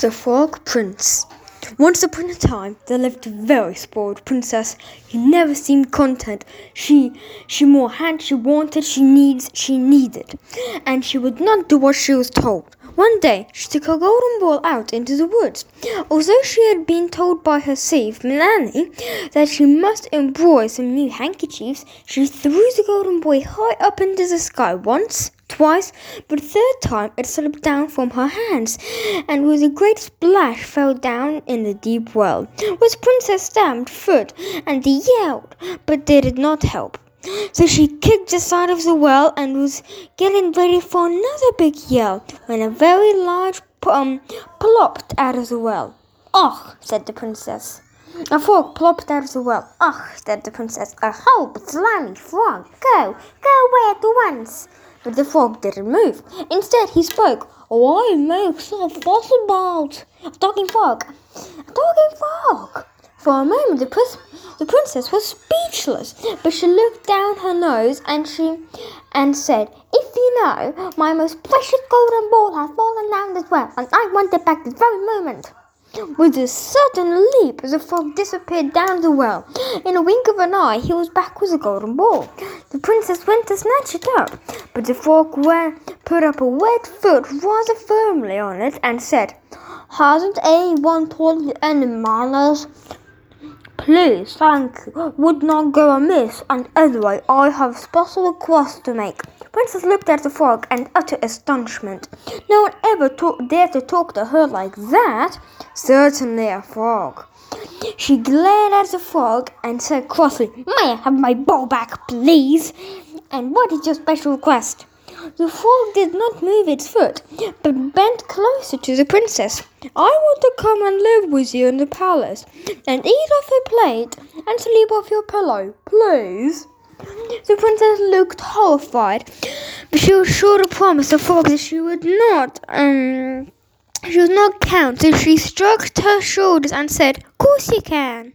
The Frog Prince. Once upon a time, there lived a very spoiled princess who never seemed content. She, she more had, she wanted, she needs, she needed, and she would not do what she was told. One day, she took her golden ball out into the woods. Although she had been told by her slave, Milani, that she must embroider some new handkerchiefs, she threw the golden boy high up into the sky once, twice, but the third time it slipped down from her hands, and with a great splash fell down in the deep well. The princess stamped foot and yelled, but they did not help. So she kicked the side of the well and was getting ready for another big yell when a very large um plopped out of the well. Oh, said the princess. A frog plopped out of the well. Oh, said the princess. A whole slimy frog. Go, go away at once. But the frog didn't move. Instead, he spoke. Why make so fuss about a talking frog? A talking frog. For a moment, the, pris- the princess was speechless, but she looked down her nose and she and said, "If you know, my most precious golden ball has fallen down as well, and I want it back this very moment." With a sudden leap, the frog disappeared down the well. In a wink of an eye, he was back with the golden ball. The princess went to snatch it up, but the frog put up a wet foot rather firmly on it and said, Hasn't anyone told you any manners? Please, thank you. Would not go amiss. And anyway, I have a special request to make. Princess looked at the frog in utter astonishment. No one ever talk, dared to talk to her like that. Certainly a frog. She glared at the frog and said crossly, May I have my ball back, please? And what is your special request? The frog did not move its foot, but bent closer to the princess. I want to come and live with you in the palace, and eat off your plate, and sleep off your pillow, please. The princess looked horrified, but she was sure to promise the frog that she would not, um, she would not count. So she stroked her shoulders and said, "Course you can."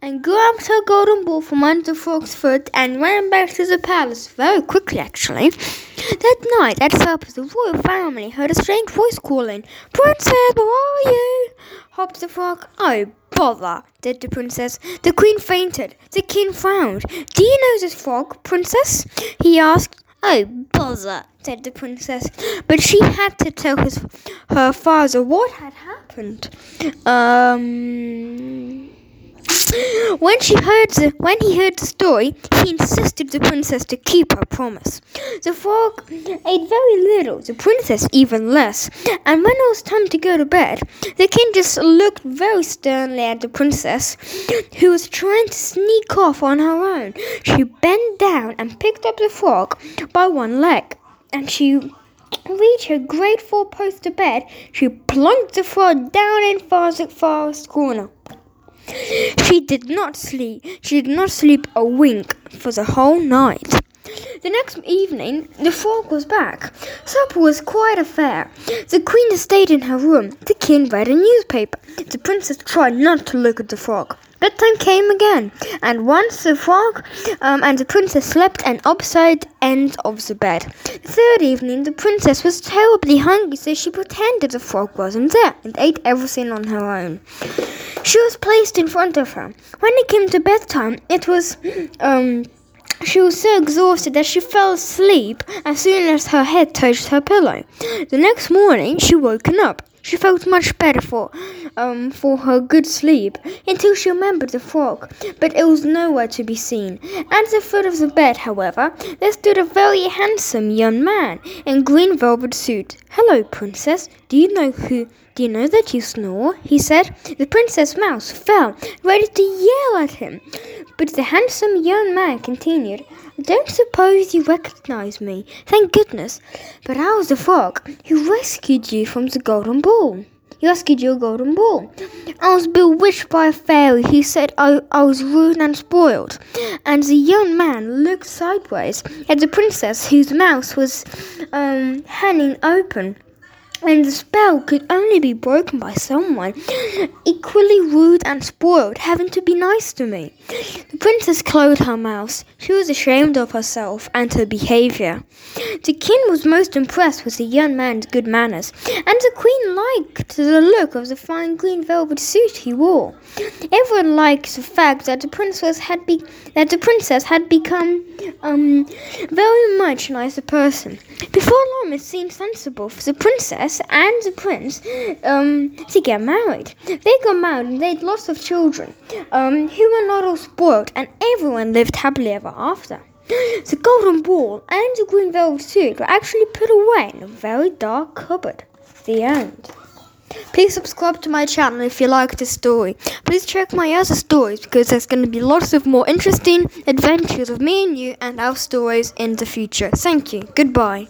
and grabbed her golden ball from under the frog's foot and ran back to the palace very quickly, actually. That night, at supper, the royal family heard a strange voice calling, Princess, where are you? hopped the frog. Oh, bother, said the princess. The queen fainted. The king frowned. Do you know this frog, princess? he asked. Oh, bother, said the princess. But she had to tell his, her father what had happened. Um. When she heard the, when he heard the story, he insisted the princess to keep her promise. The frog ate very little, the princess even less, and when it was time to go to bed, the king just looked very sternly at the princess, who was trying to sneak off on her own. She bent down and picked up the frog by one leg, and she reached her great four poster bed. She plunked the frog down in the farthest corner. She did not sleep. She did not sleep a wink for the whole night. The next evening, the frog was back. Supper was quite a fair. The queen stayed in her room. The king read a newspaper. The princess tried not to look at the frog. Bedtime came again, and once the frog um, and the princess slept on opposite ends of the bed. The third evening, the princess was terribly hungry, so she pretended the frog wasn't there and ate everything on her own. She was placed in front of her. When it came to bedtime, it was um she was so exhausted that she fell asleep as soon as her head touched her pillow. The next morning, she woken up. She felt much better for, um, for her good sleep until she remembered the frog, but it was nowhere to be seen. At the foot of the bed, however, there stood a very handsome young man in green velvet suit. Hello, princess. Do you know who? Do you know that you snore? he said. The princess mouse fell, ready to yell at him. But the handsome young man continued, I don't suppose you recognize me. Thank goodness. But I was the frog who rescued you from the golden ball. You rescued your golden ball. I was bewitched by a fairy who said I, I was rude and spoiled. And the young man looked sideways at the princess whose mouth was um, hanging open. And the spell could only be broken by someone equally rude and spoiled, having to be nice to me. The princess closed her mouth. She was ashamed of herself and her behavior. The king was most impressed with the young man's good manners, and the queen liked the look of the fine green velvet suit he wore. Everyone liked the fact that the princess had be- that the princess had become um, very much nicer person. Before long, it seemed sensible for the princess and the prince um, to get married. They got married and they had lots of children um, who were not all spoiled, and everyone lived happily ever after. The golden ball and the green velvet suit were actually put away in a very dark cupboard. The end. Please subscribe to my channel if you like this story. Please check my other stories because there's going to be lots of more interesting adventures of me and you and our stories in the future. Thank you. Goodbye.